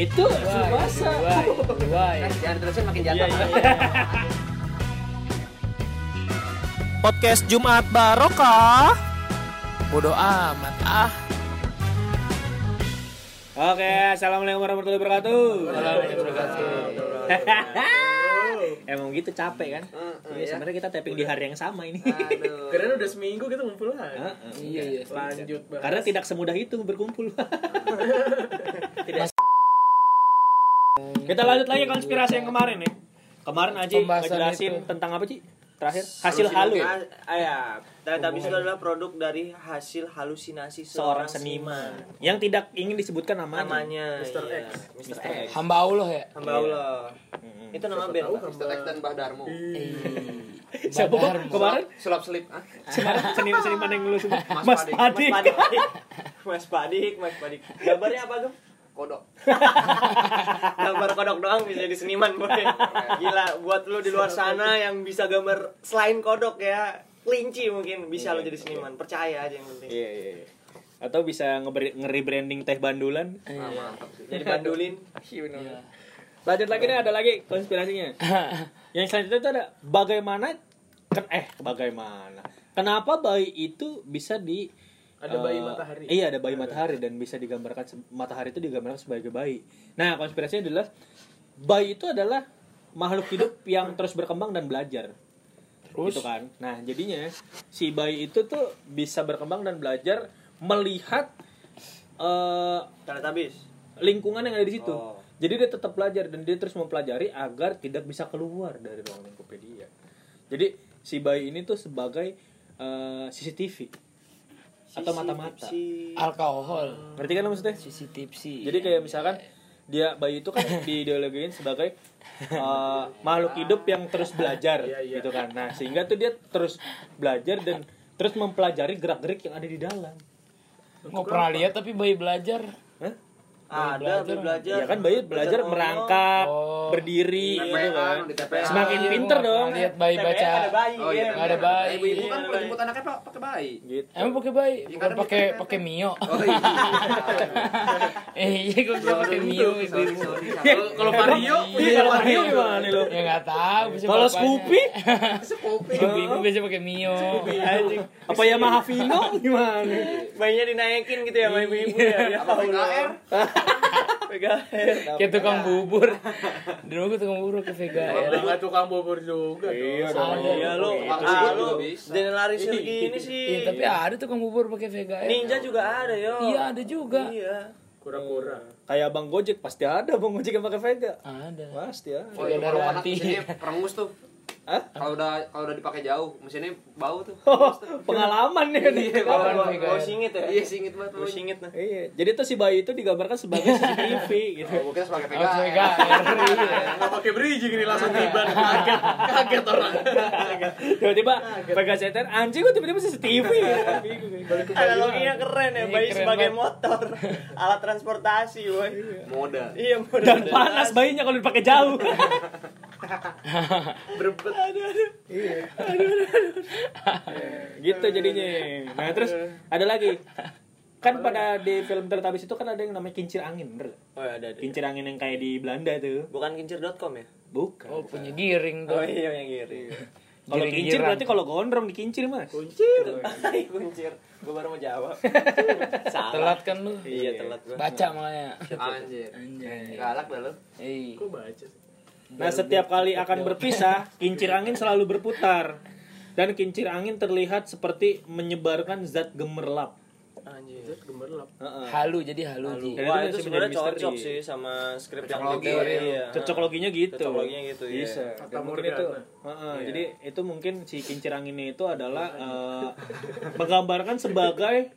Itu Subasa. Why? Why? Eh, jangan terusin makin jatuh. Iya, iya. Podcast Jumat Barokah. Bodoh amat ah. Oke, assalamualaikum warahmatullahi wabarakatuh. Emang gitu capek kan? Iya, sebenarnya kita tapping di hari yang sama ini. Aduh. Karena udah seminggu kita ngumpul lagi. Heeh. Iya iya. Lanjut bahas. Karena tidak semudah itu berkumpul. tidak. Kita lanjut lagi konspirasi yang kemarin nih. Kemarin Pembahasan ngejelasin tentang apa Ci? Terakhir hasil halu. ya? Ah, ya, Teletubbies itu adalah produk dari hasil halusinasi Seorang seorang, seniman yang tidak ingin disebutkan namanya. Namanya Mr. iya, X. Mr. Mr. X. Hamba Allah ya. Hamba Allah. Mm-mm. Itu nama band. Mr. X dan Mbah Darmo. Siapa kemarin? Sulap selip. Ah, Kemarin seni seniman yang lu sebut Mas Mas Padik. Padik. Mas Padik. Mas Padik, Mas Padik. Gambarnya apa, Gem? Kodok. Gambar kodok doang bisa jadi seniman, boy. Gila, buat lu di luar sana yang bisa gambar selain kodok ya, kelinci mungkin bisa lu jadi seniman. Percaya aja yang penting. Iya, iya, iya. Atau bisa nge- nge-rebranding teh bandulan. Ah, mantap sih. Jadi bandulin. Iya. Lanjut lagi nih ada lagi konspirasinya. yang selanjutnya itu ada bagaimana eh bagaimana kenapa bayi itu bisa di Ada bayi eh, matahari. Iya, ada bayi matahari dan bisa digambarkan matahari itu digambarkan sebagai bayi. Nah, konspirasinya adalah bayi itu adalah makhluk hidup yang terus berkembang dan belajar. Terus? Gitu kan. Nah, jadinya si bayi itu tuh bisa berkembang dan belajar melihat eh Teletubbies. lingkungan yang ada di situ. Oh. Jadi dia tetap belajar dan dia terus mempelajari agar tidak bisa keluar dari ruang lingkupedia. Jadi si bayi ini tuh sebagai eh, CCTV atau mata-mata. Si Alkohol. Ngerti kan lo maksudnya? Sisi tipsi. Jadi kayak misalkan dia bayi itu kan diideologiin sebagai eh, makhluk hidup yang terus belajar Iya, iya. gitu kan. Nah, sehingga tuh dia terus belajar dan terus mempelajari gerak-gerik yang ada di dalam. nggak pernah lihat tapi bayi belajar. Hah? Ada belajar. belajar. Ya kan bayi belajar ngomong. merangkak, Oh. berdiri gitu kan. TPA. Semakin Iya, pinter gua dong. pernah Lihat bayi TPA baca. ada bayi. Oh iya, ada bayi. Ibu-ibu kan kalau bayi. jemput anaknya Pak pakai bayi. Gitu. Emang pakai bayi, Iya, bukan kadang pakai pakai mio. Oh iya. Eh, iya gue bisa pakai mio ibu-ibu. Kalau- Kalau Vario, Iya, kalau Mario gimana lo? Ya nggak tahu. bisa Kalau. Scoopy, Sekopi. Ibu-ibu biasa pakai mio. Apa ya Mahavino gimana? Bayinya dinaikin gitu ya sama ibu-ibu ya. Ya Apa PKR? PKR. Kayak tukang bubur. Dulu gue tukang bubur ke Vega ya. Nggak tukang bubur juga. Iya dong. dong. Ada. Iya lu, ah, lu bisa. generalisir gini sih. Iya, tapi ada tukang bubur pakai Vega ya. Ninja juga ada yo. Iya, ada juga. Iya. Kura-kura. Kayak Bang Gojek pasti ada Bang Gojek yang pakai Vega. Ada. Pasti ya. Oh iya, Vega kalau anak Darwanti. perengus tuh. Hah? Kalau udah kalau udah dipakai jauh, mesinnya bau tuh. Oh, pengalaman nih. Iya, Gua Vega? gua singit ya. Iya, singit banget. Gua singit nah. Iya, jadi tuh si bayi itu digambarkan sebagai CCTV gitu. Oh, mungkin sebagai Oh, PKR. Vega. Iya. Nggak pakai bridging ini langsung tiba. Kaget. Kaget orang. Tiba-tiba setter, anjing kok tiba-tiba CCTV. Bingung. Analoginya keren ya, Iya, bayi sebagai motor, alat transportasi, boy. Moda. Iya, modal. Dan panas bayinya kalau dipakai jauh. berbet. gitu jadinya. Nah, terus ada lagi. Kan pada di film Teletubbies itu kan ada yang namanya kincir angin, bener? Oh, ada ada. Kincir angin yang kayak di Belanda tuh. Bukan kincir.com ya? Bukan. Oh, punya giring tuh. Oh iya yang kiri. Kalau kincir berarti kalau gondrong dikincir, Mas. Kuncir. Hai kuncir. Gua baru mau jawab. Salah. Telat kan lu. Iya, telat gua. Baca makanya. Anjir. Anjay. Galak dah lu. Eh. Kok baca sih? Nah, setiap kali akan berpisah, kincir angin selalu berputar. Dan kincir angin terlihat seperti menyebarkan zat gemerlap. Anjir. Zat gemerlap. Heeh. Halu jadi halu. Ji. Dan Wah, itu itu sebenarnya cocok misteri. sih sama skrip yang teori iya. ya. Cocokologinya gitu. Cocokologinya gitu, iya. Bisa. Dan mungkin itu. Heeh, Iya. Jadi itu mungkin si kincir angin itu adalah eh, menggambarkan sebagai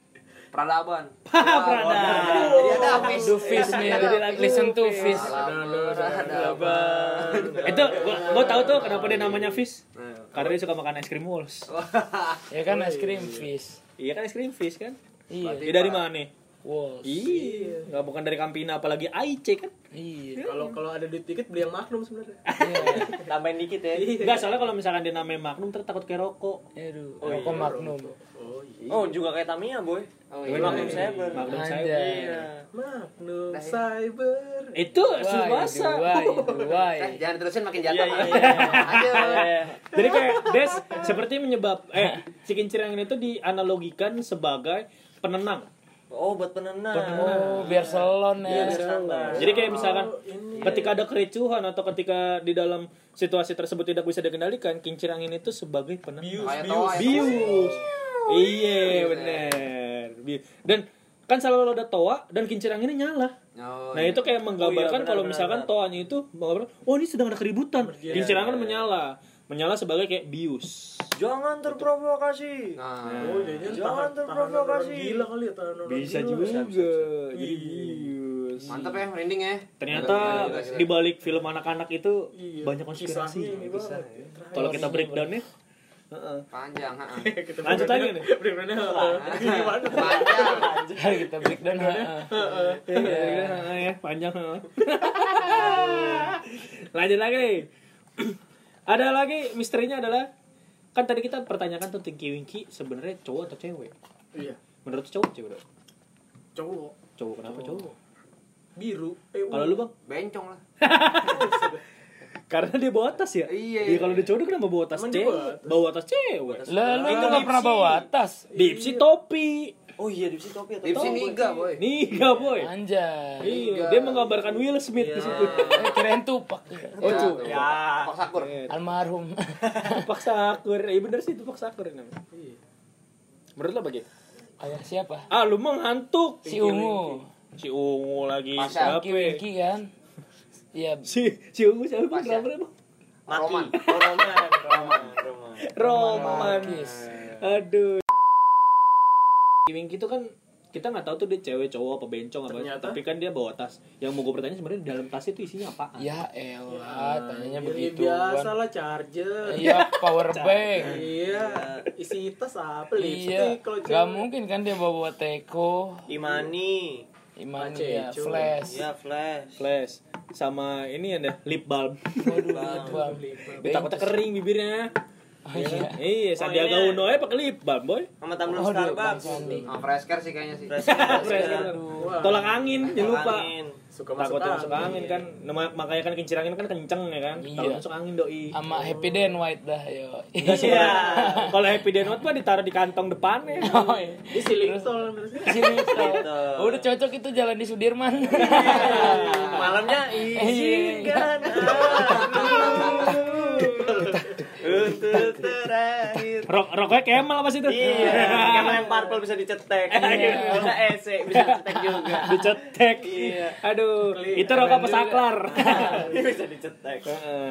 Peradaban. peradaban. Jadi ada fish. Do fish nih. Listen to fish. Peradaban. itu gua, gua tahu tuh kenapa dia namanya fish. Karena dia suka makan es krim walls. Ya kan es krim fish. Iya kan es krim fish kan? Iya. Dia dari mana nih? Walls. Iya, nggak bukan dari Campina apalagi Aice kan? Iya. Kalau kalau ada duit dikit beli yang Magnum sebenarnya. Tambahin dikit ya. Enggak, soalnya kalau misalkan dia namanya Magnum terus takut kayak rokok. Aduh. Oh, Rokok iya, Magnum. rokok. Oh iya. Oh, juga kayak Tamiya, boy. Oh Magnum iya. Magnum Anjay. Saber. Iya. Magnum ya. Cyber. Itu Subasa. Wah, wah. Eh, jangan terusin makin Iya, jatuh. iya, iya. Aduh. Iya. Jadi kayak Des seperti menyebab eh si kincir angin itu dianalogikan sebagai penenang. Oh, buat penenang. Oh, biar selon Iya, ya. biar. Jadi kayak misalkan ini. ketika ada kericuhan atau ketika di dalam situasi tersebut tidak bisa dikendalikan, kincir angin itu sebagai penenang. Toa, ya. Bius. Iya, benar. Bius. Dan kan selalu ada toa dan kincir anginnya nyala. Oh, Nah iya. itu kayak menggambarkan benar, kalau benar, misalkan benar. toanya itu menggambarkan, oh ini sedang ada keributan. Kincir angin menyala, menyala sebagai kayak bius. Jangan terprovokasi. Nah, Oh, jadi Jangan tahan- terprovokasi. orang Gila kali ya tahanan orang Bisa gila. juga, Bisa, bisa. jadi bius. mantap ya, merinding ya. Ternyata Gila, di balik film anak-anak itu Iya. banyak konspirasi. Kalau kita breakdown ya, heeh. Panjang, ha. Kita Lanjut lagi nih. Breakdownnya gimana? Panjang. kita breakdown. Iya, iya, ya, panjang. heeh. Lanjut lagi nih. Ada lagi misterinya adalah kan tadi kita pertanyakan tuh Tinky Winky sebenarnya cowok atau cewek? Iya. Menurut cowok cewek dong? Cowok Cowok kenapa Cowok. cowok? biru. Eh, Kalau lu bang? Bencong lah. Karena dia bawa tas ya? Iya, Iya kalau dia cowok dia kenapa bawa tas cewek? bawa tas? Cewek. Lah, lu itu nggak pernah bawa tas. Dipsi topi. Oh iya, di situ topi atau Dipsi topi? niga, boy. Niga boy. Anjay. Iya, dia menggambarkan Will Smith di situ. Eh, kirain tupak. Oh, tuh. cu. Ya. Pak Sakur. Almarhum. Tupak Sakur. Iya bener sih Tupak Sakur ini namanya. Menurut lo bagaimana? Ayah siapa? Ah, lu menghantuk. Si Ungu. Si Ungu lagi Pasar. siapa? Winky kan? Iya. Si si Ungu siapa? Bang? Pasar. Drummernya, Bang? Maki. Roman. Oh, Roman. Roman. Roman. Roman. Markis. Aduh. Winky itu kan kita nggak tahu tuh dia cewek cowok apa bencong apa Ternyata. tapi kan dia bawa tas yang mau gue pertanyaan sebenarnya dalam tas itu isinya apaan Ya elah, tanyanya Ya, begitu. biasa lah charger. Iya, power bank. Iya, isi tas apa Iya, lipstick kalau gak cewek. mungkin kan dia bawa teko, Imani. Iman Mace, ya, flash. Ya, flash. flash sama ini ada lip balm Waduh, lip balm. takutnya kering bibirnya Oh iya. iya Sandiaga iya. Uno aja pakai lip balm boy Sama tumbler Oh, Starbucks. Oh, Fresker sih kayaknya sih. Kan. tolak angin jangan lupa Angin. Suka masuk takutnya masuk angin kan Nama, makanya kan kincir angin kan kenceng ya kan Iya. kalau masuk angin doi Sama Happy Den White dah, yo. Iya. Kalau happy day note mah ditaruh di kantong depannya. Oh, iya. Di silingtol Sini, oh, udah cocok itu jalan di Sudirman. Malamnya izinkan untuk terakhir. Rok roknya Kemal apa sih itu? Iya, kamera yang purple bisa dicetek. Bisa EC, bisa dicetek juga. Dicetek. Iya. Aduh, itu rokok apa saklar? bisa dicetek.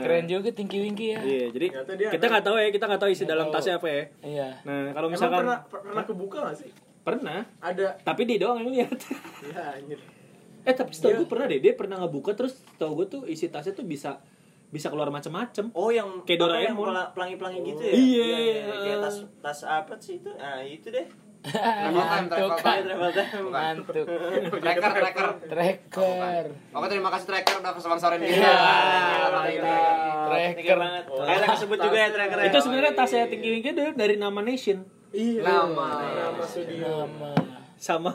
Keren juga Tinky Winky ya. Iya, jadi kita nggak tahu ya, kita nggak tahu isi dalam tasnya apa ya. Iya. Nah, kalau misalkan pernah pernah kebuka gak sih? pernah, Ada. tapi dia doang yang lihat. Ya anjir. eh, tapi setahu gue pernah deh, dia pernah ngebuka terus setahu gue tuh isi tasnya tuh bisa bisa keluar macam-macam. Oh, yang Kayak yang Doraemon. pela- pelangi-pelangi gitu ya? Iya. Kayak tas tas apa sih itu? Ah, itu deh. Travel time, travel Ngantuk. time. Travel time. Bukan. Ngantuk. Tracker, tracker. Tracker. Oke, terima kasih tracker udah sponsorin kita. Iya. Tracker. Banget. Kayak kesebut juga ya tracker ya. Itu sebenarnya tasnya Tinky Winky itu dari nama Nation Iya. Nama. Nama studio. Nama. sama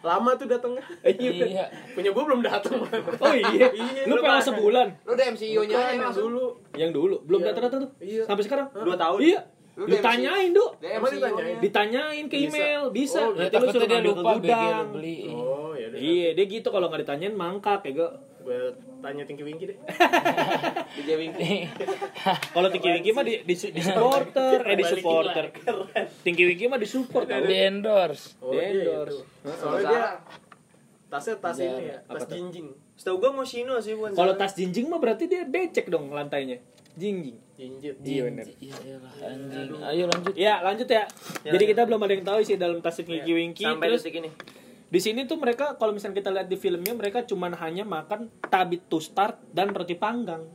Lama tuh datangnya. Iya. Punya gua belum datang. Oh iya, Iya, lu kan. sebulan Lu udah MCU-nya aja Bukan, yang langsung. dulu. yang dulu belum Iya. datang-datang tuh Iya. sampai sekarang Dua tahun. iya Lu lu udah tanyain Dia Emang ditanyain? ditanyain ke Bisa. email bisa, Oh, Ya nanti lu suruh dia ke lupa lu gudang beliin. Oh, ya udah. iya dia gitu kalau nggak ditanyain mangkak ya gak Gue tanya Tinky Winky deh. DJ Winky. kalau Tinky Winky mah di, di, di supporter eh di supporter Tinky Winky mah di support. Di endorse. Oh, Di iya, endorse. itu. Soalnya dia tasnya tas ini ya, tas jinjing. Setahu gua Moschino sih bukan. kalau tas jinjing mah berarti dia becek dong lantainya jinjing Jinjit. Iya. Iya, anjing. Ayo lanjut. ya lanjut ya Ya, jadi ya. kita belum ada yang tahu sih dalam tas Tinky Winky sampai terus detik ini. Di sini tuh mereka kalau misalnya kita lihat di filmnya mereka cuman hanya makan tabit to start dan roti panggang.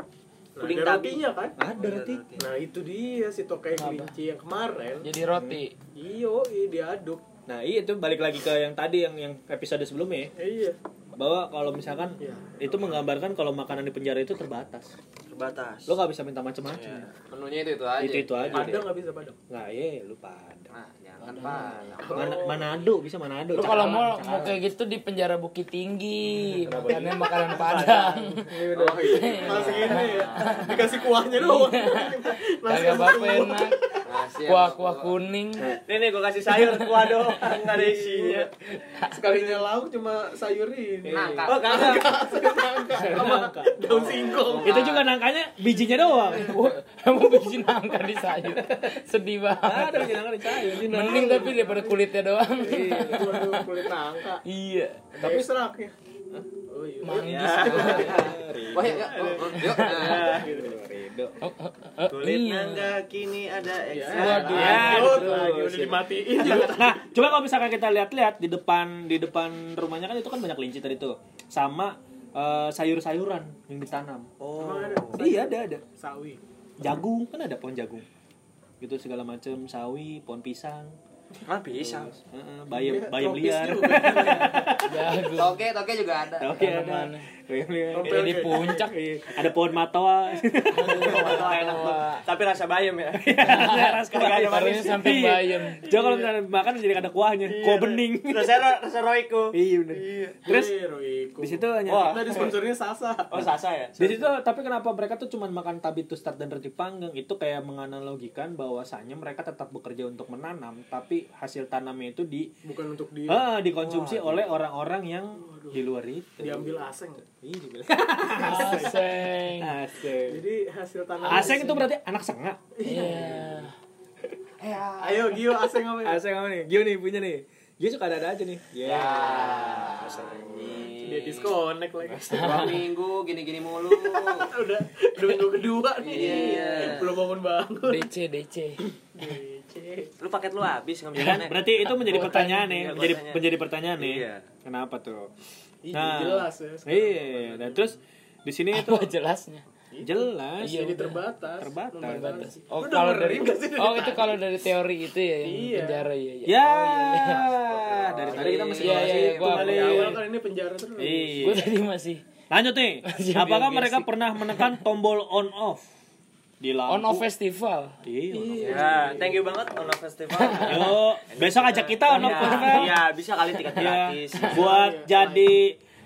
Nah, Puding ada tabi. rotinya kan? Ada roti. Nah, itu dia si tokai kelinci yang kemarin. Jadi roti. Iyo, iya diaduk. Nah, iya itu balik lagi ke yang tadi yang yang episode sebelumnya ya. Iya. Bahwa kalau misalkan Iya. itu menggambarkan kalau makanan di penjara itu terbatas. terbatas Lo gak bisa minta macem-macem. Menunya itu itu aja. Itu itu aja. Padang nggak bisa padang. Nggak, ya lu padang. Nah, jangan padang. Mana Manado bisa Manado. Lu kalau mau mau kayak gitu di penjara Bukit Tinggi, makannya makanan Padang. Oh iya. Masih ini ya. Dikasih kuahnya doang. Nasi Kagak apa enak. Masih Kuah-kuah kuning. nih nih gue kasih sayur kuah doang nggak ada isinya Sekalinya lauk cuma sayur ini. Nangka. oh kagak Nangka. Daun singkong. Itu juga nangkanya bijinya doang. Emang biji nangka di sayur. Sedih banget. Ada biji nangka di sayur. Mending tapi daripada kulitnya doang. Waduh, kulit nangka. Iya. Tapi serak ya. Oh iya. Manggis. Wah, yuk, kulit Iya. nangka kini ada ekstra Waduh. Ya, betul. lagi udah dimatiin. Nah, coba kalau misalkan kita lihat-lihat di depan di depan rumahnya kan itu kan banyak linci tadi tuh. Sama eh, sayur-sayuran yang ditanam. oh Iya, ada ada. Sawi. Jagung kan ada pohon jagung. Gitu segala macam sawi, pohon pisang, ah bisa Heeh, bayam Iya, bayam liar. Toke, toke juga ada. Oke ada. Mana-mana. Bayam liar. Oke, Ini di puncak. Iya, Ada pohon matoa. Atau enak tuh. tapi rasa bayam ya Kagak ada Taruhnya manis. sampai Iya. bayam. Coba kalau misalnya makan jadi ada kuahnya, kuah bening. rasa rasa roiko Iya bener. Terus Iya, di situ hanya Wah. Nah, di sponsornya Sasa. oh sasa ya di situ tapi kenapa mereka tuh cuma makan tabi tustar dan roti panggang itu kayak menganalogikan bahwasanya mereka tetap bekerja untuk menanam tapi hasil tanamnya itu di Bukan untuk di ah, dikonsumsi oleh orang-orang yang di luar itu diambil aseng. Iya, dibilang. Aseng. Aseng. Jadi hasil tanam. Aseng itu berarti anak sengak. Iya. Ayo Gio aseng apa ya? Aseng apa nih? Gio nih punya nih. Gio suka ada aja nih. Ya. Dia disconnect lagi. Dua minggu gini-gini mulu. udah udah minggu kedua nih. Iya. Belum bangun bangun. DC DC. lu paket lu habis Ya kan? ngambilnya Berarti itu menjadi Kuotanya. pertanyaan nih, Iya, menjadi menjadi pertanyaan nih. Iya. Kenapa tuh? Iya, Nah. jelas ya. Iya, dan terus di sini itu Apa jelasnya? jelas. Iya, Jadi terbatas. Terbatas. Membatasi. Oh Lu kalau dari Oh itu kalau dari teori itu ya yang Iya. penjara ya. ya. Ya, Oh, dari tadi kita masih Iya, bahas iya, gua- awal kan ini penjara terus. Iya. Gue tadi masih Lanjut nih. Apakah mereka pernah menekan tombol on off di lampu? on off festival. Iya. on off. ya thank you banget Ono Festival Yuk, besok ajak kita on off Iya, festival. iya bisa kali tiket Iya. gratis Buat jadi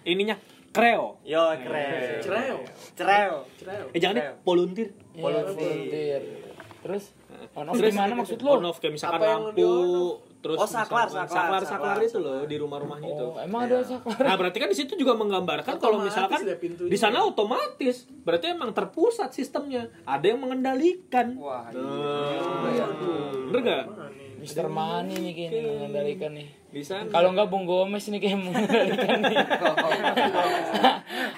ininya kreo. yo keren Cereo. cereo Cereo. Eh jangan deh, Kreo. volunteer. Iya, volunteer. Terus on off Terus gimana maksud lu? On off kayak misalkan lampu? Terus Oh, saklar, misalkan- saklar, saklar, saklar saklar, itu loh di rumah-rumahnya itu. Oh, emang ada saklar. Nah, berarti kan di situ juga menggambarkan kalau misalkan di sana otomatis, berarti emang terpusat sistemnya. Ada yang mengendalikan. Wah, Nah, bener gak? Mister Mani nih kayaknya yang mengendalikan nih. Di sana. Kalau enggak Bung Gomez nih kayak mengendalikan nih.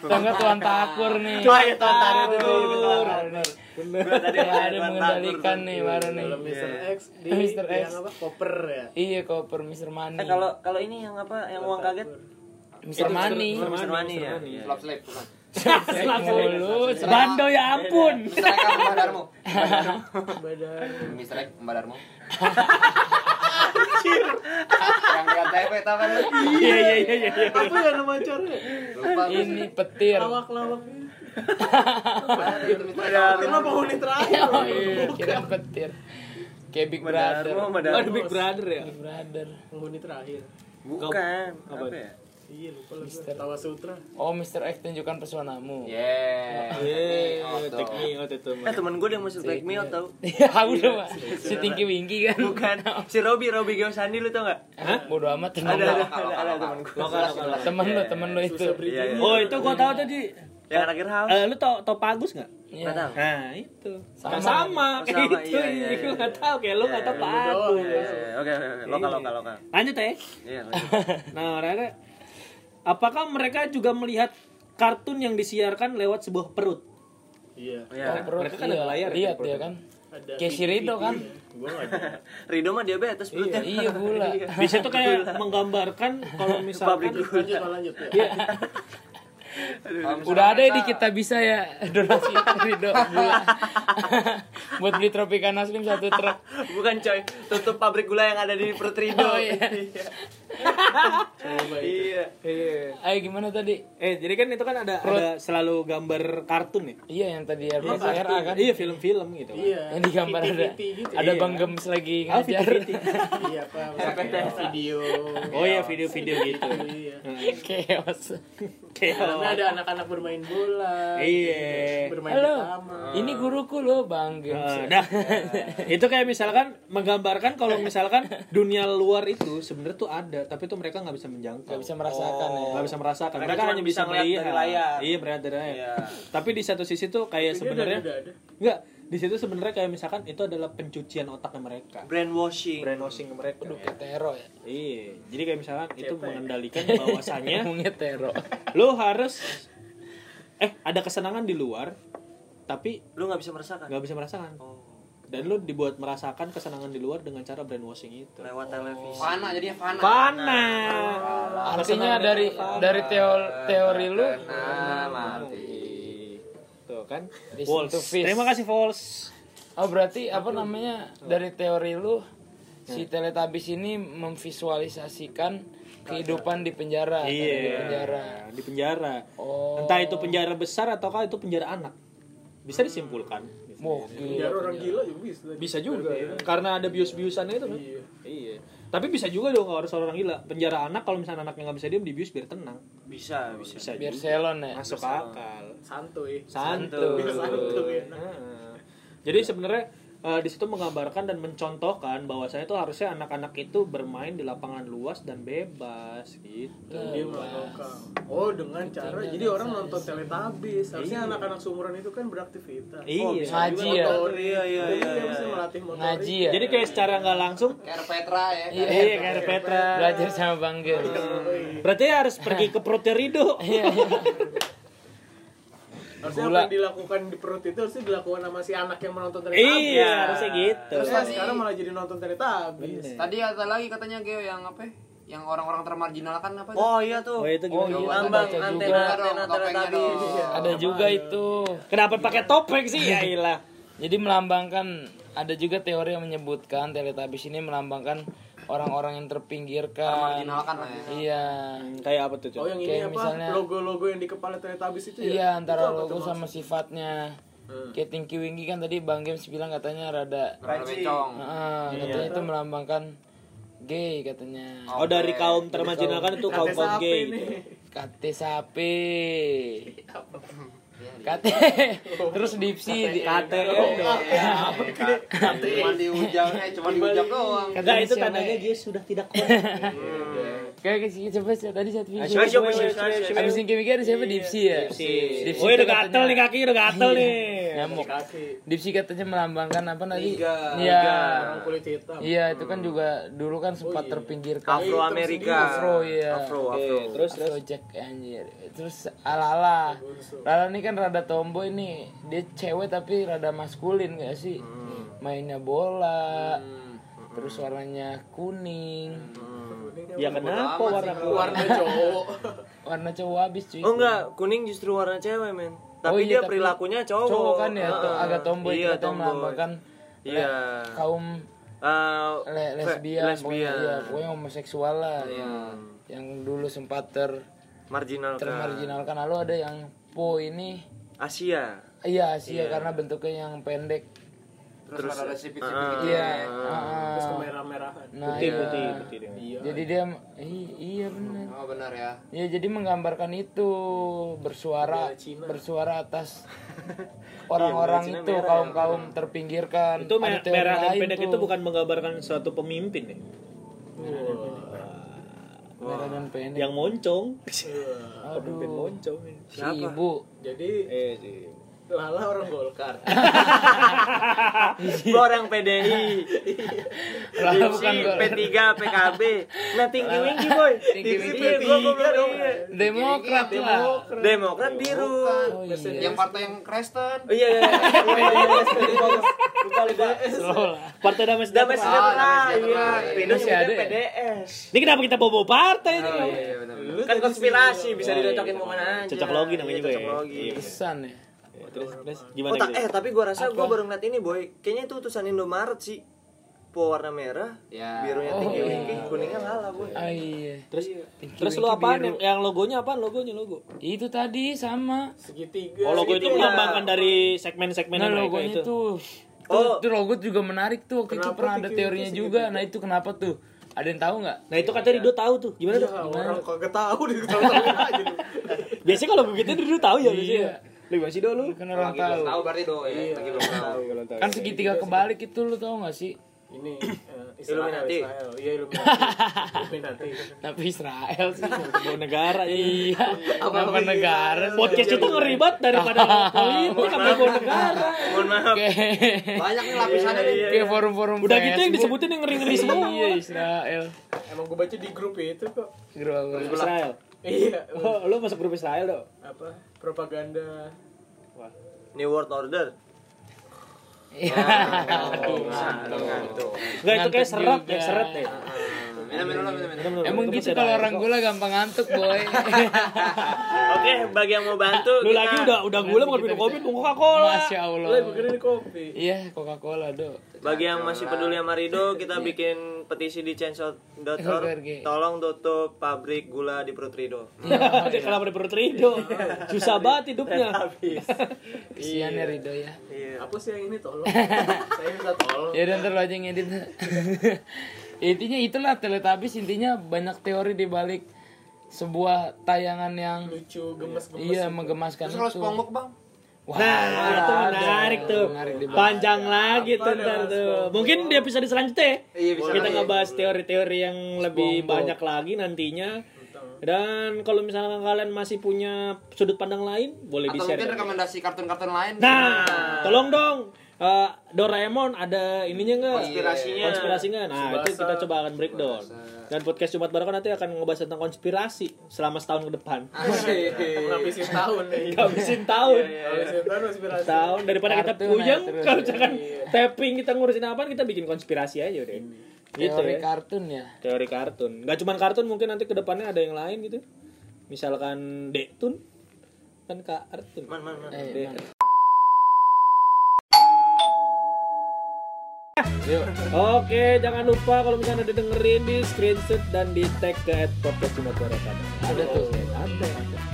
Atau enggak Tuan Takur nih. Ya, Tuan Takur. Gua tadi Ya, ada mengendalikan nih baru nih. Kalau Mr. X di Mr. X. yang apa? Koper ya. Iya koper Mister Mani. eh kalau kalau ini yang apa yang uang kaget Mister Mani. Mr. Mani ya. Iya. Slap slip bukan. Mulu. Bando ya ampun. X apa Mbak Darmo? Mbak Darmo. Yang di ATV tau kan lu? Iya iya iya iya. iya. Apa ya nama acaranya? Lupa. Ini petir. Lawak-lawak. Itu mah penghuni terakhir. Oh iya, kira petir. Kayak Big Brother. Madarmo Oh, Madarmo ada Big Brother ya? Big Brother. Penghuni terakhir. bukan Apa? apa ya Iya lupa lagi. Tawa Sutra. Oh, Mr. X tunjukkan pesonamu. Yeah. Iya, take me out itu. eh temen gue yang masuk take me out tau Ya udah pak. Si Tinky Winky kan. bukan si Robi Robi Geosandi lu tau gak Hah? Bodo amat temen ada lo. ada ada, ada temen gue. Temen lo, temen lo itu. Iya, iya. Oh, itu gua tahu tadi. yang anak house Eh, lu tau tau Pagus nggak? Iya. Nah, itu. Sama. Sama, sama Oh, kayak sama, itu. iya, iya, iya. Gue nggak tahu kayak lu nggak tahu Iya, doang Pagus. Iya, iya, oke oke oke. lokal lokal lokal Lanjut ya. iya lanjut. Nah, mereka apakah mereka juga melihat kartun yang disiarkan lewat sebuah perut? Iya. Iya. Oh, perut, Mereka kan ada iya, layar ya, Lihat perut. dia kan. Ada si Rido kan. Nggak ada. Rido mah diabetes perutnya Iya gula. Di situ kayak menggambarkan kalau misalkan Pabrik Lanjut, lanjut, lanjut ya. Iya. Udah ada di kita bisa ya donasi Rido gula. Buat beli Tropicana Slim satu truk. Bukan coy, tutup pabrik gula yang ada di perut Rido. Oh, iya. Iya. Iya. Ayo gimana tadi? Eh, jadi kan itu kan ada ada selalu gambar kartun ya. Iya yang tadi RA kan. Iya, film-film gitu. kan. Iya. Yang di gambar ada gitu. ada Iya. Bang Gems lagi Ah, ngajar. Iya, apa? Video. Oh iya, video-video gitu. Iya. Chaos. Karena Kayak ada anak-anak bermain bola. Iya. Bermain Halo. di taman. Ini guruku loh Bang Gems. Eh, Nah, itu kayak misalkan menggambarkan kalau misalkan dunia luar itu sebenarnya tuh ada, tapi tuh mereka nggak bisa menjangkau. Gak bisa merasakan ya. Nggak bisa merasakan. Mereka Mereka, hanya bisa melihat dari layar. Iya, melihat dari layar. Iya. Tapi di satu sisi tuh kayak sebenarnya ada, ada, ada. enggak, di situ sebenarnya kayak misalkan itu adalah pencucian otaknya mereka. Brainwashing. Brainwashing mereka. Aduh kayak tero ya. Iya, jadi kayak misalkan itu mengendalikan bahwasannya Ngomongnya tero. lu harus eh ada kesenangan di luar tapi Lu nggak bisa merasakan. nggak bisa merasakan Oh. Dan lu dibuat merasakan kesenangan di luar dengan cara brainwashing itu Lewat televisi. Fana jadinya fana. Fana. Artinya dari dari teori teori lu Nah, mati. Tuh kan. Fish. Terima kasih Vols. Oh berarti apa namanya dari teori lu si Teletubbies ini memvisualisasikan kehidupan di penjara, Iya. di penjara. Di penjara. Oh. Entah itu penjara besar ataukah itu penjara anak. Bisa disimpulkan. Mau Biar orang gila juga bisa. Bisa juga ya. Karena ada bius-biusannya itu kan. Iya. Iya. Tapi bisa juga dong kalau harus orang gila. Penjara anak kalau misalnya anaknya nggak bisa diem dibius biar tenang. Bisa, bisa. Bisa biar juga. selon ya. Masuk akal. Santuy. Santuy. Biar santuy. Nah. Jadi sebenarnya eh, di situ menggambarkan dan mencontohkan bahwasanya itu harusnya anak-anak itu bermain di lapangan luas dan bebas gitu. Dia melakukan. Oh, dengan cara jadi orang nonton Teletubbies. Harusnya anak-anak seumuran itu kan beraktivitas. Iya. Ngaji Juga ya. Iya, iya, iya, dia iya. bisa melatih motorik. Ngaji ya. Jadi kayak secara nggak langsung Kayak Petra ya. Iya. Iya, kayak Petra. belajar sama Bang Gems. Berarti harus pergi ke Proterido. Iya. Harusnya Gula. apa yang dilakukan di perut itu harusnya dilakukan sama si anak yang menonton Teletubbies. Iya, harusnya gitu. Terus Iya sih. sekarang malah jadi nonton Teletubbies. Tadi ada lagi katanya Geo yang apa? Yang orang-orang termarginalkan apa? tuh? Oh iya tuh. Oh, itu Oh gimana? iya, Lambang baca juga. antena antena Teletubbies. dong. Ada juga itu. Kenapa pakai topeng sih? Ya ilah. Jadi melambangkan ada juga teori yang menyebutkan Teletubbies ini melambangkan orang-orang yang terpinggirkan. Termarginalkan lah ya. Iya. Hmm, Kayak apa tuh, Oh yang ini Kayak apa? misalnya- Logo-logo yang di kepala Teletubbies itu ya? Iya antara Itu logo sama sifatnya. Hmm. Kayak Tinky Winky kan tadi Bang Games bilang katanya rada Rada bencong. Ah, katanya itu melambangkan gay katanya. Oh, dari kaum termarginalkan itu kaum kaum gay. Kate sapi. Kate. Terus dipsi di Kate. Cuma diujang, eh cuma diujang doang. Enggak itu tandanya dia sudah tidak kuat. Kayak sih coba tadi satu video. Coba, coba, coba, coba. Abis Winky ada siapa Dipsi ya? Dipsi itu udah gatel nih kaki, udah gatel nih. Nyamuk. Dipsi katanya melambangkan apa tadi? Iya. Orang kulit hitam. Iya, itu kan juga dulu kan sempat terpinggirkan. Afro Amerika. Afro, iya. Afro, Oke, Afro. terus terus. Jack anjir. Terus Alala. Lala ini kan rada tomboy nih. Dia cewek tapi rada maskulin gak sih? Mainnya bola. Terus warnanya kuning. Ya kenapa warna Warna cowok. Warna cowok habis cuy. Oh enggak, kuning justru warna cewek, men. Tapi Oh, iya, dia tapi perilakunya cowok. Cowok kan ya, tuh agak tomboy Iya, kita tomboy. melambangkan Iya. kaum Eh, le- lesbian, pokoknya, lesbian. iya, pokoknya homoseksual lah yang yang dulu sempat ter Marginal kan. termarginalkan lalu ada yang po ini Asia. iya Asia karena bentuknya yang pendek Terus ada sipit-sipit Ah, gitu. iya Terus ah, kemerah-merahan. nah putih iya. putih putih dengan. jadi dia i- iya benar Oh benar ya. ya jadi menggambarkan itu bersuara bersuara atas orang-orang itu kaum kaum terpinggirkan Itu Ada me- teori merah dan pendek itu bukan menggambarkan suatu pemimpin ya. merah dan pendek Yang moncong. aduh Pemimpin moncong. si ibu Jadi Eh sih. Lala orang Golkar. Gua orang PDI. Lala bukan gol. P3 PKB. Nah tinggi winggi boy. Tinggi winggi. P3 gua P3 dong. iya. Demokrat lah. Demokrat biru. Oh, iya. Yang partai yang Kristen. Oh iya iya. iya. Lupa lupa. Partai Damai Damai Sejahtera. Damai Iya. Masih nyebutnya ada ya? PDS. Ini kenapa kita bawa partai ini? Oh iya Kan konspirasi bisa iya. dicocokin ke mana aja. Cocok logi namanya Iya, juga cocok ya. logi. Iya. Pesan ya. Terus, terus Oh, gimana tak, gitu? eh tapi gua rasa gua Apa? baru ngeliat ini boy. Kayaknya itu utusan Indomaret sih. Po warna merah, Ya. birunya Oh, tinggi iya. kuningnya ngalah boy. Ah, iya. Terus Pinky terus lu apaan biru. yang, yang logonya apaan? Logonya logo. Itu tadi sama. Segitiga. Oh, logo itu Segitiga. melambangkan dari segmen-segmen Nah mereka logonya itu. Oh. Oh. Itu logo juga menarik tuh waktu itu pernah ada teorinya juga. Nah itu kenapa tuh? Ada yang tahu nggak? Nah, itu katanya Rido tahu tuh. Gimana Ya, tuh? orang kagak tahu di tahu aja lu. Biasanya kalau begitu Rido tahu ya biasanya. Iya. Lu masih dulu. Kan orang tahu. tahu berarti do ya. Lagi belum tahu. Kan segitiga kebalik itu lu tahu nggak sih? Ini eh, Israel, Illuminati. Israel. Iya Illuminati. Illuminati. Tapi Israel sih. Bawa negara ya. iya. Apa negara? Podcast itu ngeribat daripada politik sampai bawa negara. Mohon maaf. Banyak nih lapisannya nih. kayak forum-forum Udah gitu yang disebutin yang ngeri-ngeri semua. Iya Israel. Emang gue baca di grup itu kok. Grup? Israel. Iya. Oh, lu masuk grup Israel dong. Apa? Propaganda. New World Order. Iya. Ngantuk. Enggak itu kayak seret ya, seret ya. Minum. Emang gitu kalau orang gula gampang ngantuk boy. Oke, bagi yang mau bantu Lu lagi udah udah gula bukan minum kopi, minum Coca-Cola. Masya Allah. Lah bukan ini kopi. Iya Coca Cola do. Bagi yang masih peduli sama Rido, kita bikin petisi di chainsaw.org. Org. Tolong tutup pabrik gula di perut Rido. Dia kenapa di perut Rido? Susah banget hidupnya. Habis. Kesian ya Rido ya. Iya. Apa sih yang ini tolong? Saya minta tolong. Ya udah ntar lo aja yang edit. intinya itulah Teletubbies intinya banyak teori di balik sebuah tayangan yang Lucu, gemes-gemes. iya menggemaskan Terus kalau. SpongeBob bang? Wah, Nah, itu ada. menarik tuh. Menarik Panjang lagi tuh ntar tuh. Mungkin di episode selanjutnya Iya, bisa kita ngebahas teori-teori yang lebih SpongeBob. banyak lagi nantinya. Dan kalau misalnya kalian masih punya sudut pandang lain, boleh Atau di-share. mungkin rekomendasi kartun-kartun lain? Nah, tolong dong. Eh, Doraemon ada ininya nggak? Konspirasinya. Konspirasinya. Nah, itu Subasa. kita coba akan breakdown. Dan podcast Jumat Barokah nanti akan ngebahas tentang konspirasi selama setahun ke depan. Asik. Ngabisin tahun nih. Habisin tahun. Ngabisin tahun konspirasi. Tahun daripada kita puyeng kalau misalkan tapping kita ngurusin apa kita bikin konspirasi aja udah. Gitu teori ya. kartun ya. Teori kartun. Gak cuma kartun mungkin nanti ke depannya ada yang lain gitu. Misalkan Dektun kan kartun. Man, man, man. Eh, Yuk. Oke, jangan lupa kalau misalnya ada dengerin di screenshot dan di tag ke podcast Jumat Barokah. Ada tuh. Ada.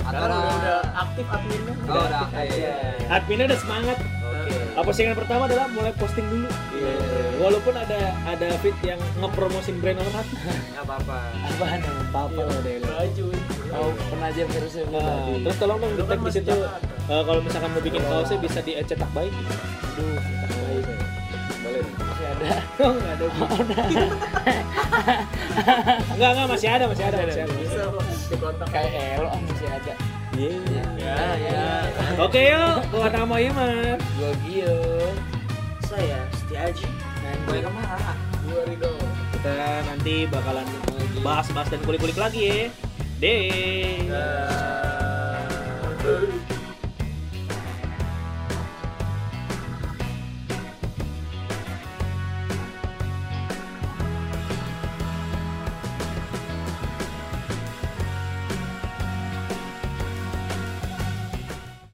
Atau Sekarang udah, ada. udah aktif adminnya. Oh, udah. Iya. Adminnya udah semangat. Apa postingan pertama adalah mulai posting dulu. Walaupun ada ada fit yang ngepromosin brand nomor satu. Nggak apa-apa. Apaan emang? Apa-apa deh. Baju. Oh, penajam terus ya Nah, tadi. terus tolong dong di tag di situ. Eh, kalau misalkan mau bikin kaosnya bisa dicetak baik. Aduh, Cetak baik. Masih ada. Oh, enggak ada. Enggak, enggak masih ada, masih ada, masih ada. Bisa kok dikontak. Kayak Elo masih ada. Iya. Ya, ya. Oke yuk, buat nama Iman. Gua Gio. Saya Setiaji. Gue ke mana? Dua Ridho. Kita nanti bakalan bahas-bahas dan kulik-kulik lagi ya. Deh. Eh,